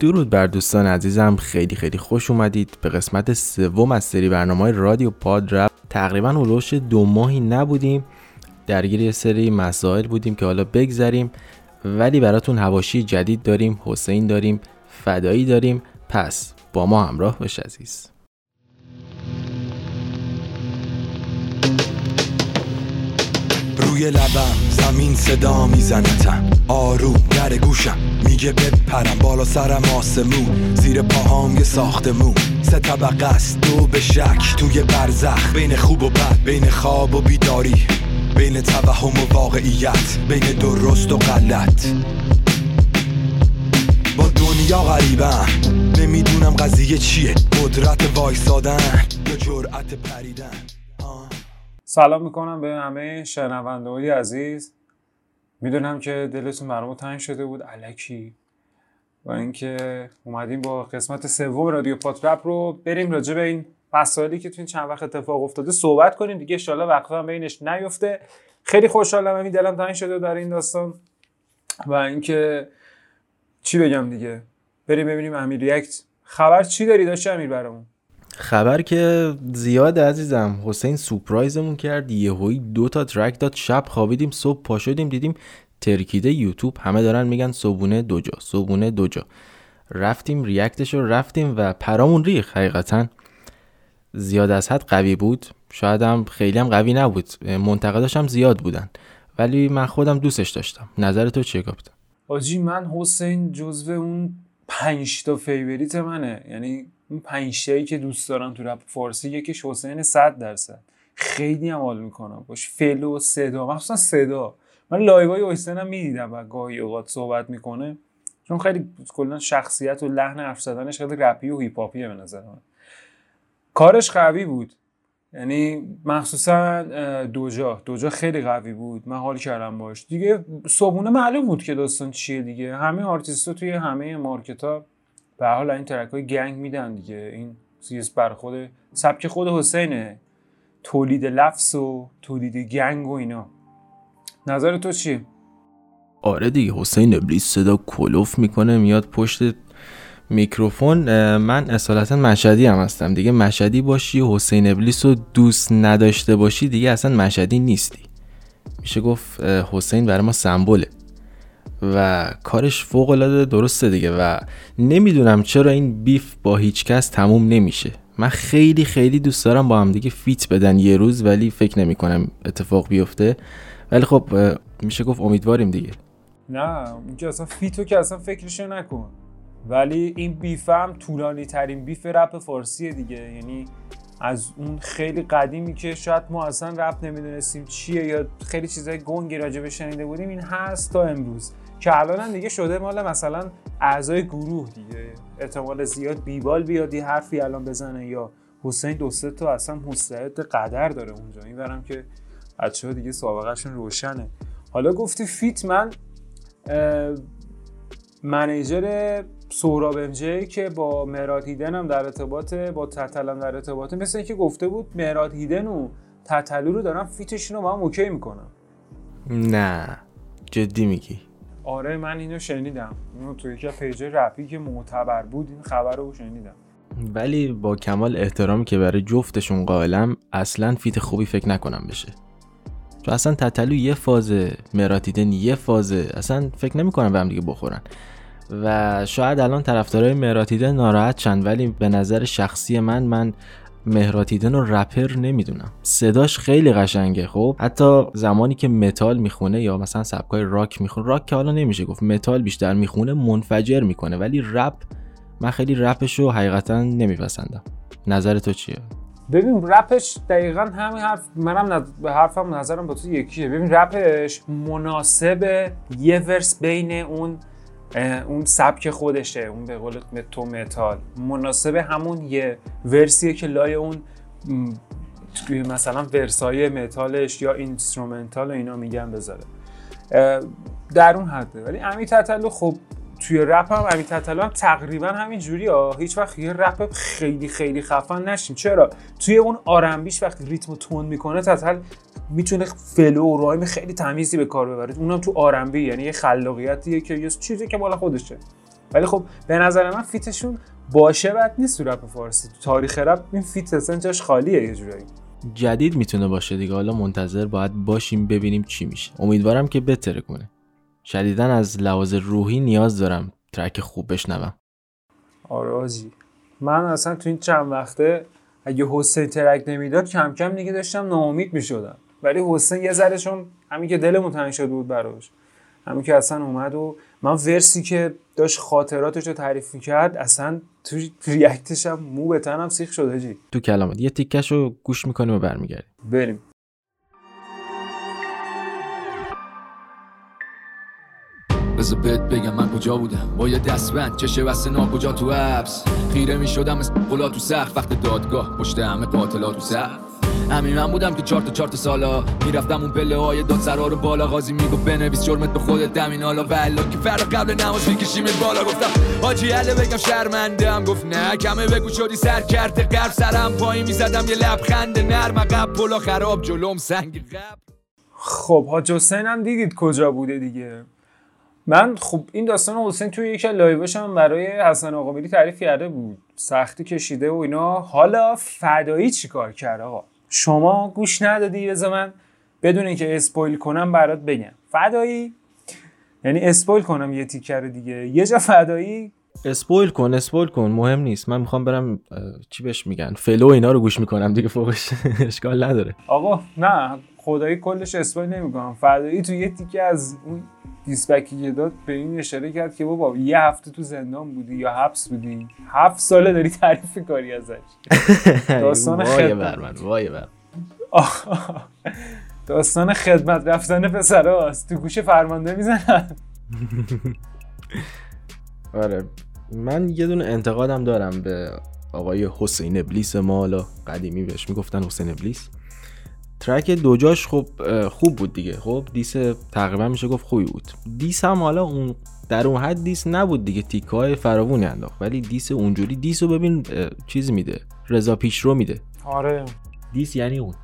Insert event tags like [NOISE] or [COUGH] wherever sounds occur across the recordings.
درود بر دوستان عزیزم. خیلی خیلی خوش اومدید. به قسمت سوم از سری برنامه رادیو پاد رپ تقریبا اولوش دو ماهی نبودیم. درگیر یه سری مسائل بودیم که حالا بگذریم. ولی براتون هواشی جدید داریم حسین داریم فدایی داریم. پس با ما همراه باش عزیز. روی لبم زمین صدا میزنتم آروم در گوشم میگه بپرم. بالا سرم آسمون زیر پاهام یه ساختمون. سه طبقه است دو به شک. توی برزخ بین خوب و بد بین خواب و بیداری. بین توهم و واقعیت بین درست و غلط. با دنیا غریبم نمی‌دونم قضیه چیه. قدرت وایسادن یا جرأت پریدن. سلام می‌کنم به همه شنونده های عزیز. می‌دونم که دلتون برامو تنگ شده بود. علکی و اینکه اومدیم با قسمت سوم رادیو پاترپ رو بریم راجع به این مسائلی که تو این چند وقت اتفاق افتاده صحبت کنیم دیگه. ان وقتا هم بینش نیفته. خیلی خوشحالم. همین دلم تنگ شده در این داستان. و اینکه چی بگم دیگه. بریم ببینیم امیر ریاکت. خبر چی داری داشت امیر برامون؟ خبر که زیاد عزیزم حسین سورپرایزمون کرد یهویی دو تا ترک داد شب خوابیدیم صبح پا شدیم دیدیم ترکیده یوتیوب همه دارن میگن صبونه دو جا صبونه دو جا. رفتیم react ش رو رفتیم و پرامون ریخت حقیقتا زیاد از حد قوی بود. شاید هم خیلی هم قوی نبود منتقداش هم زیاد بودن. ولی من خودم دوستش داشتم. نظر تو چیه کاپیتان؟ آجی من حصین جزو اون پنج تا favorite منه. یعنی اون پنج که دوست دارم تو رپ فارسی یکیش حصین 100 درصد. خیلی هم حال می‌کنم. باش flow و صدا مخصوصا صدا. من live های حصین هم می‌دیدم و گاهی اوقات صحبت می‌کنه. چون خیلی کلا شخصیت و لحن حرف زدنش خیلی رپی و hip به نظر من. کارش قوی بود. یعنی مخصوصا دوجا. دوجا خیلی قوی بود. من حال کردم باش. دیگه صبونه معلوم بود که داستان چیه دیگه. همه آرتیستا توی همه market ها به حال این track های gang میدن دیگه. این چیز بر خود سبک خود حسینه. تولید لفظ و تولید گنگ و اینا. نظر تو چی؟ آره دیگه حسین ابلیس صدا کلوف می‌کنه میاد پشت میکروفون. من اصالتا مشهدی هم هستم دیگه. مشهدی باشی حسین ابلیس رو دوست نداشته باشی دیگه اصلا مشهدی نیستی. میشه گفت حسین برای ما سمبوله و کارش فوق العاده درسته دیگه و نمی‌دونم چرا این beef با هیچ کس تموم نمیشه. من خیلی خیلی دوست دارم با هم دیگه feat بدن یه روز ولی فکر نمی کنم اتفاق بیفته. ولی خب میشه گفت امیدواریم دیگه. نه اینکه اصلا feat و که اصلا فکرش نکن. ولی این beef هم طولانی ترین beef رپ فارسیه دیگه. یعنی از اون خیلی قدیمی که شاید ما اصلا رپ نمی‌دونستیم چیه یا خیلی چیزای گنگی راجع شنیده بودیم این هست تا امروز. که الان هم دیگه شده مال مثلا اعضای گروه دیگه. احتمال زیاد بیبال بیادی حرفی الان بزنه یا حسین دو سه تا اصلا مستعد قدر داره اونجا. این که بچه ها دیگه سابقهشون روشنه. حالا گفتی فیت من منیجر سهراب امجی که با مراد هیدن هم در ارتباط با تتل هم در ارتباط مثل اینکه گفته بود مراد هیدن و تتلو رو دارم فیتشون رو با هم اوکی می‌کنم. نه. جدی میگی. آره من اینو شنیدم. اینو توی یکی page رپی که معتبر بود این خبر رو شنیدم. ولی با کمال احترامی که برای جفتشون قائلم اصلا feat خوبی فکر نکنم بشه. چون اصلا تتلو یه فازه مهراد هیدن یه فازه. اصلا فکر نمی‌کنم به هم دیگه بخورن. و شاید الان طرفدارای مهراد هیدن ناراحت شند ولی به نظر شخصی من من مهراد هیدن رو رپر نمی‌دونم. صداش خیلی قشنگه خب؟ حتی زمانی که متال می‌خونه یا مثلا سبکای راک می‌خونه راک که حالا نمیشه گفت متال بیشتر می‌خونه منفجر می‌کنه. ولی رپ من خیلی رپش رو حقیقتا نمیپسندم. نظر تو چیه؟ ببین رپش دقیقا همین حرف منم نظ... حرفم نظرم با تو یکیه. ببین رپش مناسب یه verse بین اون اون سبک خودشه اون به قول تو متال. مناسب همون یه verse یه که لای اون مثلا verse ای متالش یا instrumental اینا میگن بذاره. در اون حده. ولی امی تتلو خب توی رپ هم امین تتلو هم تقریبا همین جوری ها هیچ وقت یه رپ خیلی خیلی خفن نشیم چرا؟ توی اون آرنبیش وقتی ریتم تون می‌کنه تتل می‌تونه فلو و رایم خیلی تمیزی به کار ببره. اونم تو آرنبی یعنی یه خلاقیتیه که یه چیزی که مال خودشه. ولی خب به نظر من فیتشون باشه بد نیست تو رپ فارسی. تو تاریخ رپ این فیت اصلا جاش خالیه یه جورایی. جدید می‌تونه باشه دیگه. حالا منتظر باید باشیم ببینیم چی میشه. امیدوارم که بهتره کنه. شدیدا از لحاظ روحی نیاز دارم ترک خوب بشنوم. آره من اصلا تو این چند وقته اگه حسین ترک نمی‌داد کم کم دیگه داشتم ناامید می‌شدم. ولی حسین یه ذره چون همین که دلمون تنگ شده بود براش. همین که اصلا اومد و من ورسی که داشت خاطراتش رو تعریف می‌کرد اصلا تو ریاکتش هم مو به تنم سیخ شده جی تو کلامت یه تیکش رو گوش می‌کنیم و برمیگردیم. بریم. بذار بهت بگم من کجا بودم. با یه دستبند چشه بسته کجا تو عبس خیره می شدم قلا تو سخت وقت دادگاه پشت همه قاتلا تو سخت همین من بودم که چارت چارت سالا می‌رفتم اون پله های دادسرا رو بالا. قاضی میگو بنویس جرمت به خودت دمین. حالا ولا که فرق قبل نماز میکشیمت بالا. گفتم حاجی عله بگم شرمنده گفت نه کمه بگو شدی سر کرده. قرب سرم پایین می‌زدم یه لبخند نرم. قب پلا خراب جلوم سنگ قب خب حاج حصین هم دیدید کجا بوده دیگه. من خب این داستان حصین توی یکی live ش هم برای حسن آقاملی تعریف کرده بود. سختی کشیده و اینا. حالا فدایی چیکار کرد آقا؟ شما گوش ندادی بذار من بدون اینکه spoil کنم برات بگم. فدایی؟ یعنی spoil کنم یه تیکه دیگه. یه جا فدایی؟ اسپویل کن spoil کن. مهم نیست. من می‌خوام برم چی بهش میگن؟ flow اینا رو گوش می‌کنم دیگه فوقش [LAUGHS] اشکال نداره. آقا نه خدایی کلش اسپویل نمی‌کنم. فدایی تو یه تیکه از اون دیسبکی که داد به این اشاره کرد که بابا یه هفته تو زندان بودی یا حبس بودی؟ هفت ساله داری تعریف کاری ازش. [LAUGHS] داستان خدمت. من وای بر. [LAUGHS] داستان خدمت رفتن پسراست تو گوش فرمانده می‌زنن. [LAUGHS] آره. من یه دونه انتقادم دارم به آقای حسین ابلیس مالا. قدیمی بهش می‌گفتن حسین ابلیس. ترک دوجاش خب خوب بود دیگه. خب دیس تقریبا میشه گفت خوبی بود. دیس هم حالا اون در اون حد دیس نبود دیگه. تیکه های فراوونی انداخت. ولی دیس اونجوری دیس رو ببین چیز میده. رضا پیش رو میده. آره. دیس یعنی اون.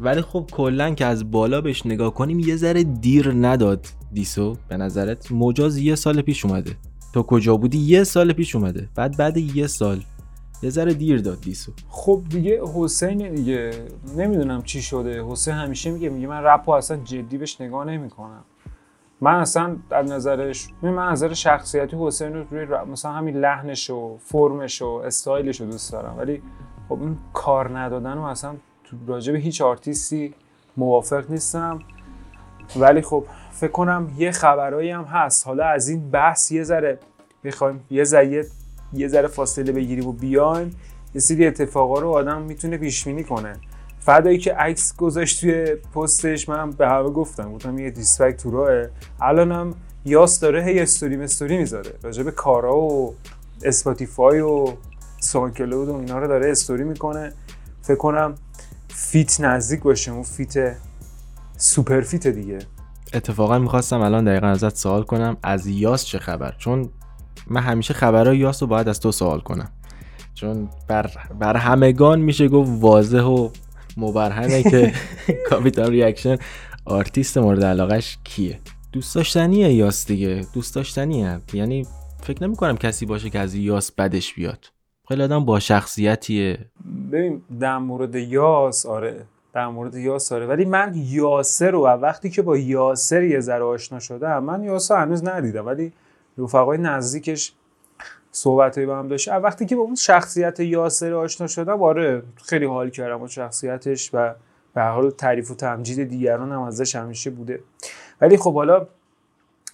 ولی خب کلا که از بالا بهش نگاه کنیم یه ذره دیر نداد دیسو. به نظرت مجاز یه سال پیش اومده. تو کجا بودی؟ یه سال پیش اومده. بعد بعد یه سال. یه ذره دیر داد دیسو خب دیگه حسین دیگه نمی‌دونم چی شده. حسین همیشه میگه میگه من رپ اصلا جدی بهش نگاه نمی‌کنم. من اصلا از نظرش من از نظر شخصیتی حسین رو روی مثلا همین لحنش و فرمش و استایلش رو دوست دارم. ولی خب این کار ندادن و اصلا راجع به هیچ آرتیستی موافق نیستم. ولی خب فکر کنم یه خبرایی هم هست. حالا از این بحث یه ذره می‌خوایم یه ذره یه ذره فاصله بگیریم و بیایم یه سری اتفاقا رو آدم می‌تونه پیش بینی کنه. فدایی که عکس گذاشت توی پستش من به همه گفتم گفتم یه diss back تو راه الانم یاس داره هی استوری مستوری می‌ذاره. راجع به کارا و Spotify و SoundCloud و اینا رو داره استوری می‌کنه. فکر کنم feat نزدیک باشه اون feat super feat دیگه. اتفاقا می‌خواستم الان دقیقا ازت سوال کنم از یاس چه خبر؟ چون من همیشه خبرهای یاس رو باید از تو سوال کنم. چون بر, بر همگان میشه گفت واضح و مبرهنه که [LAUGHS] کاپیتان reaction artist مورد علاقش کیه. دوست داشتنیه یاس دیگه. دوست داشتنیه. یعنی فکر نمی کنم کسی باشه که از یاس بدش بیاد. خیلی آدم با شخصیتیه. ببین در مورد یاس آره. در مورد یاسر ولی من یاسر رو وقتی که با یاسر یه ذره آشنا شدم من یاسر هنوز ندیدم. ولی رفقای نزدیکش صحبت با هم داشت. وقتی که با اون شخصیت یاسر آشنا شدم آره خیلی حال کردم با شخصیتش و به حال تعریف و تمجید دیگران هم ازش همیشه بوده. ولی خب حالا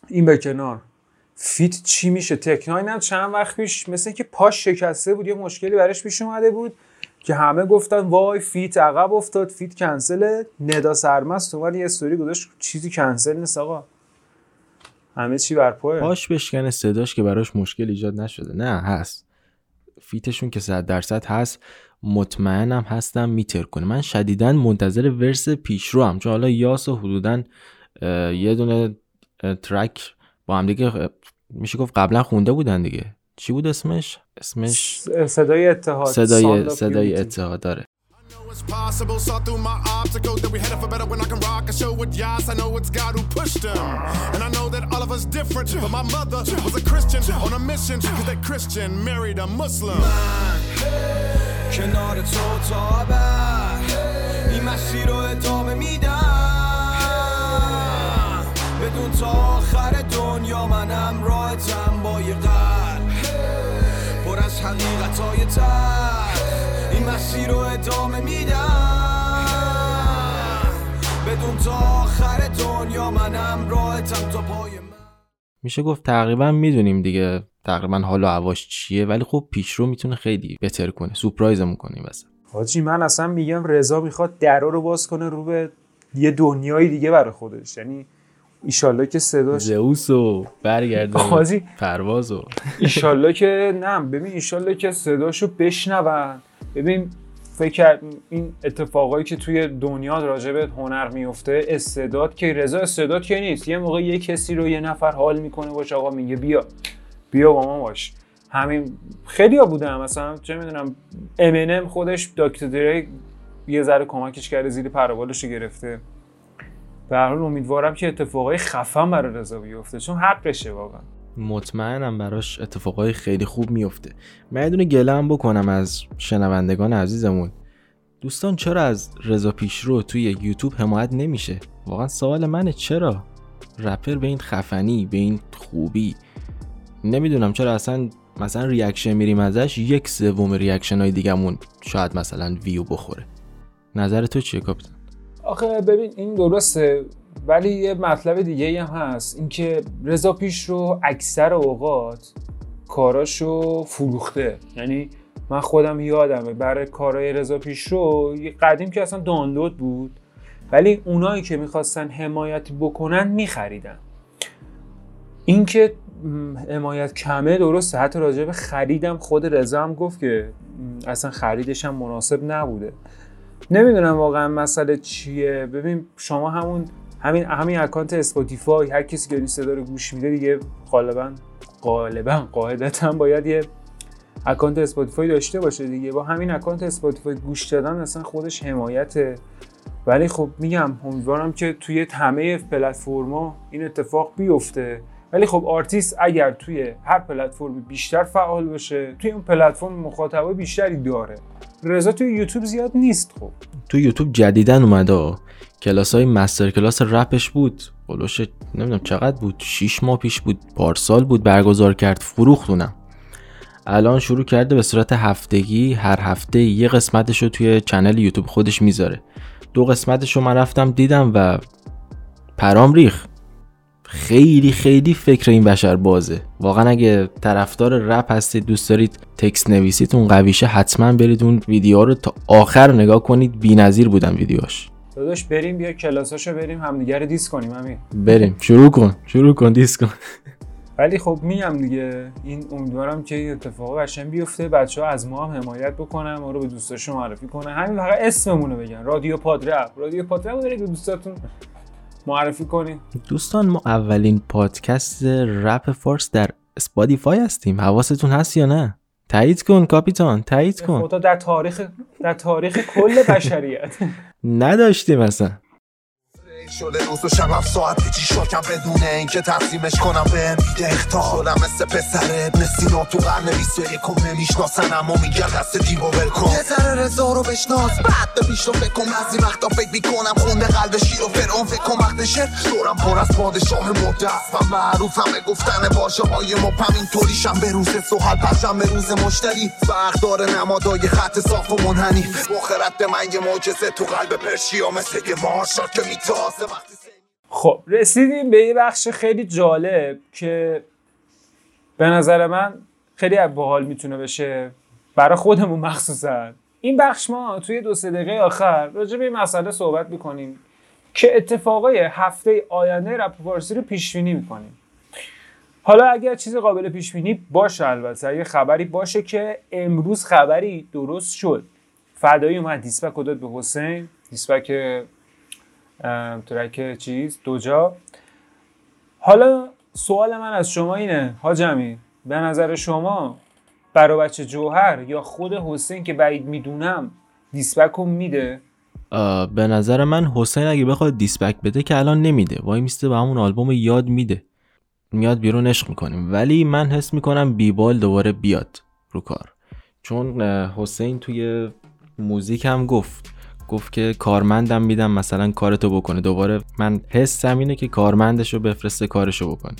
این به کنار. feat چی میشه؟ Tech N9ne هم چند وقت پیش مثل که پاش شکسته بود یه مشکلی براش پیش اومده بود که همه گفتن وای feat عقب افتاد feat کنسل ندا سرمست. اومد یه استوری گذاشت چیزی کنسل نیست آقا. همه چی بر پایه پاش بشکنه صداش که براش مشکل ایجاد نشده. نه هست. feat شون که صد درصد هست مطمئنم هستم میترکونه من شدیدا منتظر verse پیشرو هم چون حالا یاس و حدودا یه دونه ترک با هم دیگه میشه گفت قبلا خونده بودن دیگه. چی بود اسمش؟ اسمش صدای اتحاد صدای صدای اتحاد داره It's possible, saw through my obstacles that we headed for better when I can rock a show with Yas. I know it's God who pushed them. And I know that all of us different, but my mother was a Christian on a mission, cause that Christian married a Muslim. کنار تو تا ابد این مسیر رو ادامه میدم بدون تا آخر دنیا منم راحتم با یه قلب پر از حقیقت های این مسیر رو ادامه میدم بدون تا آخر دنیا منم راحتم تا پای من میشه گفت تقریبا می‌دونیم دیگه تقریبا حال و هواش چیه ولی خب پیشرو می‌تونه خیلی بهتر کنه. سورپرایزمون کنه واسه. حاجی من اصلا میگم رضا می‌خواد درا رو باز کنه رو به یه دنیای دیگه برای خودش. یعنی ایشالله که صداش زئوسو برگرده. حاجی پروازو ایشالله که نه ببین ایشالله که صداشو بشنون. ببین فکر کرد این اتفاقایی که توی دنیا راجع به هنر میفته استعداد که رضا استعداد که نیست. یه موقع یه کسی رو یه نفر حال می‌کنه باش آقا میگه بیا. بیا با ما باش. همین خیلی ها بودم مثلا چه می‌دونم امنم خودش دکتر دری یه ذره کمکش کرده زیر پروبالش رو گرفته. به هر حال امیدوارم که اتفاقای خفن برای رضا بیفته چون حقشه واقعا. مطمئنم براش اتفاقای خیلی خوب میفته من یه هم بکنم از شنوندگان عزیزمون. دوستان چرا از رضا پیشرو توی یوتیوب حمایت نمیشه؟ واقعا سوال منه چرا؟ رپر به این خفنی به این خوبی. نمی‌دونم چرا اصلا مثلا reaction میریم ازش یک سوم reaction های دیگهمون شاید مثلا ویو بخوره. نظر تو چیه کاپیتان؟ آخه ببین این درسته. ولی یه مطلب دیگه هم هست. اینکه رضا پیش رو اکثر اوقات کاراشو فروخته. یعنی من خودم یادمه برای کارهای رضا پیش رو قدیم که اصلا دانلود بود ولی اونایی که می‌خواستن حمایت بکنن میخریدن. اینکه حمایت کمه درسته. حتی راجع به خریدم خود رضا هم گفت که اصلا خریدش هم مناسب نبوده. نمی‌دونم واقعا مسئله چیه. ببین شما همون همین همین account Spotify هر کسی که این صدا رو گوش میده دیگه غالبا غالبا قاعدتا باید یه account Spotify داشته باشه دیگه. با همین account Spotify گوش دادن اصلا خودش حمایته. ولی خب میگم امیدوارم که توی همه پلتفرما این اتفاق بیفته. ولی خب آرتیست اگر توی هر پلتفرمی بیشتر فعال بشه توی اون پلتفرم مخاطبای بیشتری داره. رضا توی یوتیوب زیاد نیست خب. تو یوتیوب جدیدن اومده کلاس های master class رپش بود. بلوش نمی‌دونم چقدر بود؟ 6 ماه پیش بود پارسال بود برگزار کرد فروختنم. الان شروع کرده به صورت هفتگی هر هفته یه قسمتش رو توی channel YouTube خودش می‌ذاره. دو قسمتش رو من رفتم دیدم و پرام ریخت خیلی خیلی فکر این بشر بازه. واقعا اگه طرفدار رپ هستید دوست دارید text نویسیتون قویشه حتما برید اون ویدیو رو تا آخر نگاه کنید. بی‌نظیر بودن ویدیوهاش. داداش بریم بیا کلاساشو بریم همدیگه رو diss کنیم همین بریم. شروع کن. شروع کن diss کن. ولی خب میگم دیگه این امیدوارم که این اتفاق قشنگ بیفته. بچه ها از ما هم حمایت بکنن ما رو به دوستاشون معرفی کنن. همین فقط اسممون رو بگن. رادیو پادرپ. رادیو پادرپ دارید به دوستاتون معرفی کنین دوستان ما اولین پادکست رپ فارس در اسپاتیفای هستیم. حواستون هست یا نه؟ تایید کن کاپیتان تایید کن. خدا در تاریخ در تاریخ کل بشریت. [LAUGHS] نداشتیم اصلا. شده روز و شبم ساعت چی شاکم بدونه اینکه تقسیمش کنم به میده اختار. شدم مثل پسر ابن سینا تو قرن بیست و یکم نمی‌شناسن اما میگن دست دیو ول کن. یه ذره رضا رو بشناس. بعد به پیش رو فکر کن بعضی وقتا فکر می‌کنم خونده قلب شیر و فرعون فکر کن وقت شعر. دورم پر از پادشاه است. و معروفم به گفتن باشه های مپم اینطوریشم به روز سوحل پشم به روز مشتری. فرق داره نمادای خط صاف و منحنی. مخرت به من یه معجزه تو قلب پرشیا. مثل یه مارشال که میتازه. خب رسیدیم به یه بخش خیلی جالب که به نظر من خیلی باحال می‌تونه بشه برای خودمون مخصوصا. این بخش ما توی دو سه دقیقه آخر راجع به این مسئله صحبت می‌کنیم که اتفاقای هفته آینده رپ فارسی رو پیش بینی می‌کنیم. حالا اگر چیز قابل پیش بینی باشه البته اگه خبری باشه که امروز خبری درست شد. فدایی اومد دیسپک داد به حسین. دیسپک ترک چیز. دوجا حالا سوال من از شما اینه حاجمی به نظر شما برای بچه جوهر یا خود حسین که بعید می‌دونم دیسپک رو میده؟ به نظر من حسین اگه بخواد دیسپک بده که الان نمیده. وای میسته به همون آلبوم یاد میده. میاد بیرون عشق می‌کنیم. ولی من حس می‌کنم بیبال دوباره بیاد رو کار. چون حسین توی موزیک هم گفت. گفت که کارمندم میدم مثلا کارتو بکنه. دوباره من حسم اینه که کارمندش رو بفرسته کارشو بکنه.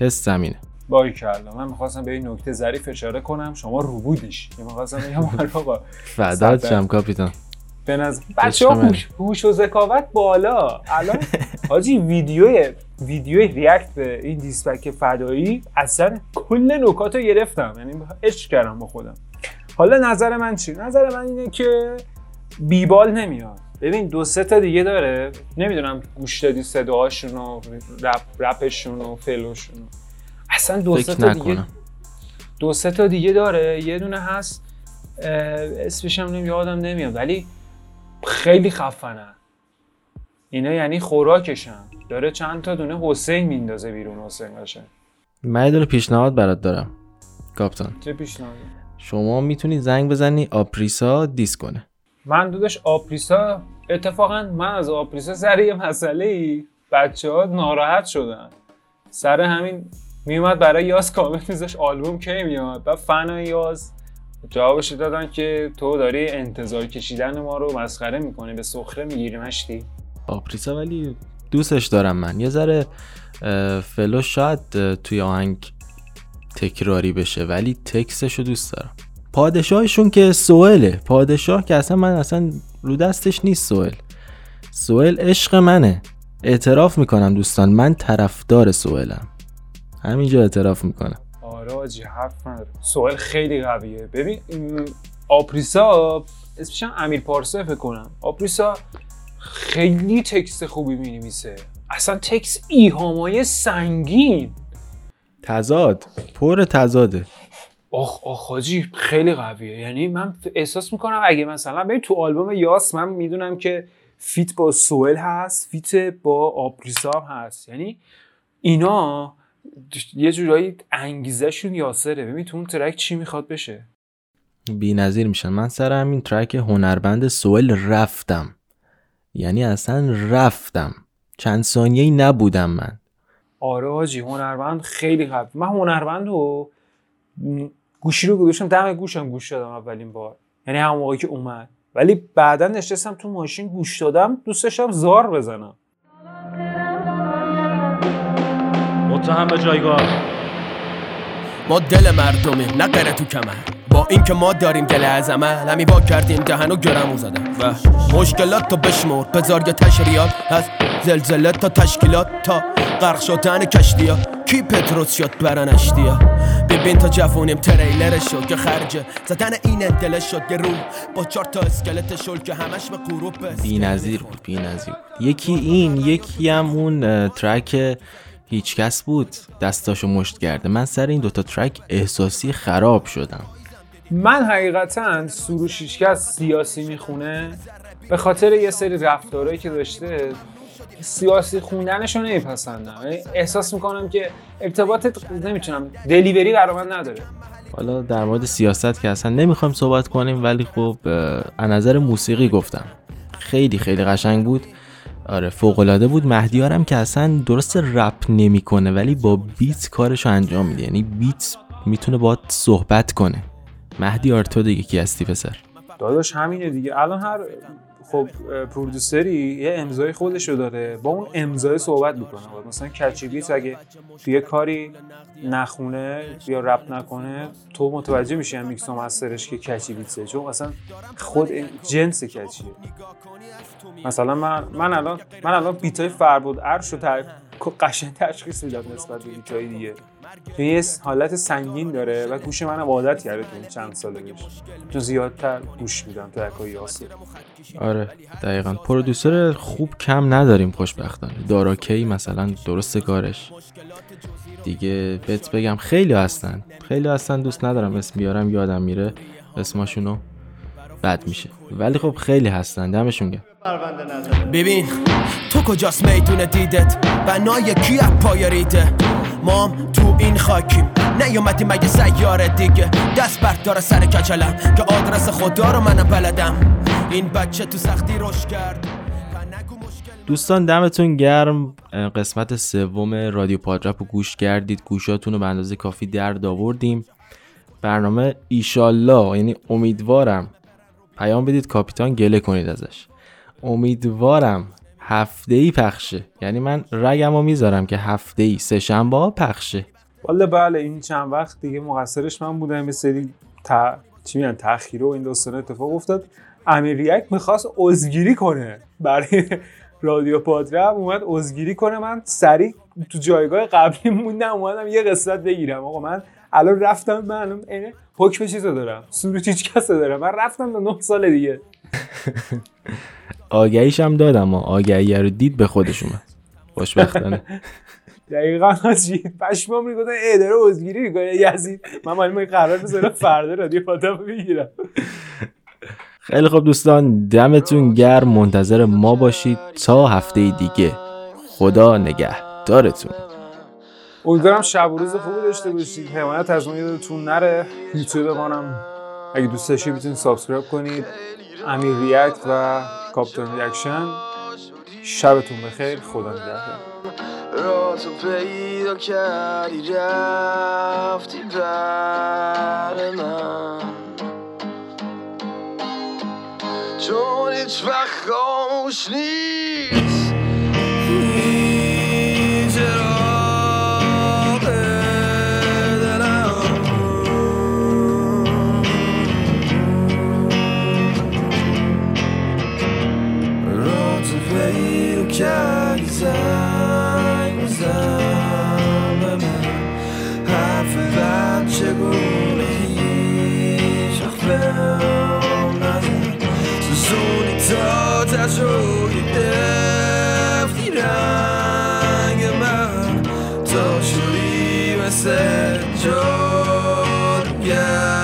حس زمینه. باری کلا من می‌خواستم به این نکته ظریف اشاره کنم. شما رو بودیش می‌خواستم بگم بابا [LAUGHS] فدات شم کاپیتان. به نظر بچه ها. هوش, هوش و ذکاوت بالا. الان [LAUGHS] حاجی ویدیو ویدیو ریاکت به این دیسپک فدایی اصلا کل نکات رو گرفتم. یعنی عشق کردم با خودم. حالا نظر من چی؟ نظر من اینه که بیبال نمیاد. ببین دو سه تا دیگه داره. نمی‌دونم گوش دادی صداهاشون و رپ رپشون و فلوشون. اصلا دو سه تا دیگه دو سه تا دیگه داره. یه دونه هست اسمش هم یادم نمیاد. ولی خیلی خفنن اینا یعنی خوراکشن. داره چند تا دونه حسین میندازه بیرون حسین باشه من یه پیشنهاد برات دارم کاپتان. چه پیشنهادی؟ شما می‌تونی زنگ بزنی آپریسا دیس کنه. من داداش آپریسا اتفاقا من از آپریسا سر یه مسئله ای بچه ها ناراحت شدن. سر همین میومد برای یاس کامنت میذاشت آلبوم کی میاد و فن یاز جوابش دادن که تو داری انتظار کشیدن ما رو مسخره می‌کنی به سخره می‌گیری مشتی. آپریسا ولی دوستش دارم من. یه ذره flow شاید توی آهنگ تکراری بشه ولی تکسش رو دوست دارم. پادشاهشون که سوئله. پادشاه که اصلا من اصلا رو دستش نیست سوئل. سوئل عشق منه. اعتراف می‌کنم دوستان من طرفدار سوئلم. همینجا اعتراف می‌کنم. آره آجی حرف نداره سوال خیلی قویه. ببین آپریسا اسمش هم امیر پارسه فکر کنم. آپریسا خیلی تکست خوبی می نویسه اصلا تکست ایهامای سنگین. تضاد. پر تضاده. آخ آخ حاجی خیلی قویه. یعنی من احساس می‌کنم اگه مثلا ببین تو آلبوم یاس من می‌دونم که feat با سوئل هست feat با آپریسا هم هست. یعنی اینا یه جورایی انگیزشون یاسره. ببین تو اون track چی می‌خواد بشه؟ بی نظیر میشن. من سر همین track هنرمند سوئل رفتم. یعنی اصلا رفتم. چند ثانیه ای نبودم من. آره حاجی هنرمند خیلی قوی. من هنرمند رو گوشی رو گذاشتم دم گوشم گوش دادم اولین بار. یعنی همون موقعی که اومد. ولی بعدا نشستم تو ماشین گوش دادم دوست داشتم زار بزنم. متهم به جایگاه. ما دل مردمیم نه قره تو کمر. با اینکه ما داریم دل از عمل همی وا کردیم دهن و گرمو زدم و مشکلات تو بشمر بذار یه تشریات از زلزله تا تشکیلات تا غرق شدن کشتی ها کی پتروس شد برن اشتی ها ببین تا جوونیم تریلر شد که خرجه. زدن این دل شد یه روح. با چهار تا اسکلت شل که همش به غروب برسه. بی نظیر بود بی نظیر. یکی این یکی هم اون ترک هیچکس بود. دستاشو مشت کرده. من سر این دوتا ترک احساسی خراب شدم. من حقیقتا سروش هیچکس سیاسی می‌خونه؟ به خاطر یه سری رفتارهایی که داشته سیاسی خوندنش رو نمیپسندم. یعنی احساس می‌کنم که ارتباط نمی‌تونم دلیوری برای من نداره. حالا در مورد سیاست که اصلا نمی‌خوایم صحبت کنیم ولی خب از نظر موسیقی گفتم. خیلی خیلی قشنگ بود. آره فوق العاده بود مهدیارم که اصلا درست رپ نمی‌کنه ولی با بیت کارشو انجام میده. یعنی بیت می‌تونه با صحبت کنه. مهدیار تو دیگه کی هستی پسر؟ داداش همینه دیگه. الان هر خب پرودوسری یه امضای خودشو داره با اون امضای صحبت می‌کنه. مثلا کچی بیت اگه توی کاری نخونه یا رپ نکنه تو متوجه میشی هم میکس مسترش که کچی بیتسه چون اصلا خود جنس کچیه مثلا من من الان من الان بیتای فربود ارش رو. قشنگ تشخیص میدم نسبت به بیتای دیگه. یه حالت سنگین داره و گوش منم عادت کرده تو این چند ساله بهش چون زیادتر گوش میدم ترکای یاسر آره دقیقا. پرودوسر خوب کم نداریم خوشبختانه. داراکی مثلا درست کارش. دیگه بهت بگم خیلی هستن. خیلی هستن دوست ندارم اسم بیارم یادم میره اسماشونو بد میشه. ولی خب خیلی هستن. دمشون گرم. ببین تو کجاست میدون دیدت؟ بنای کی پای ریده؟ مام تو این خاکیم. نیومدی مگه سیاره دیگه. دست برداره سر کچلم که آدرس خدا رو منم بلدم. این بچه تو سختی رشد کرد. دوستان دمتون گرم. قسمت سوم رادیو پادرپ رو گوش کردید. گوشاتون رو به اندازه کافی درد آوردیم. برنامه ایشالله یعنی امیدوارم. پیام بدید کاپیتان گله کنید ازش. امیدوارم. هفته ای پخشه. یعنی من رگم رو می‌ذارم که هفته ای سه شنبه ها پخشه. والا بله این چند وقت دیگه مقصرش من بودم یه سری تا... چی میگن تأخیر و این داستان اتفاق افتاد. امیر ریک می‌خواست عذرگیری کنه برای رادیو پادرم اومد عذرگیری کنه. من سریع تو جایگاه قبلی موندم اومدم یه قسمت بگیرم. آقا من الان رفتم من حکم چیزو دارم؟ سوروچ هیچ کسو دارم. من رفتم تا 9 سال دیگه. [LAUGHS] آگهیش هم دادم و آگهی رو دید به خودش اومد. خوشبختانه. [LAUGHS] دقیقا حاجی پشمام می‌گفتن ای داره عذرگیری می‌کنه یزید. من مال قرار بذارم فردا رادیو پادرم بگیرم. خیلی خوب دوستان دمتون گرم. منتظر ما باشید تا هفته دیگه. خدا نگهدارتون امیدوارم شب و روز خوبی داشته باشید. حمایت از ما یادتون نره. یوتیوب منم اگه دوست داشتید می‌تونید سابسکرایب کنید. امیر ریاکت و کاپتان ریاکشن شبتون بخیر خدا نگهدار. را تو پیدا کردی رفتی بر من. چون هیچ وقت خاموش نیست شدی مثل جادوگر من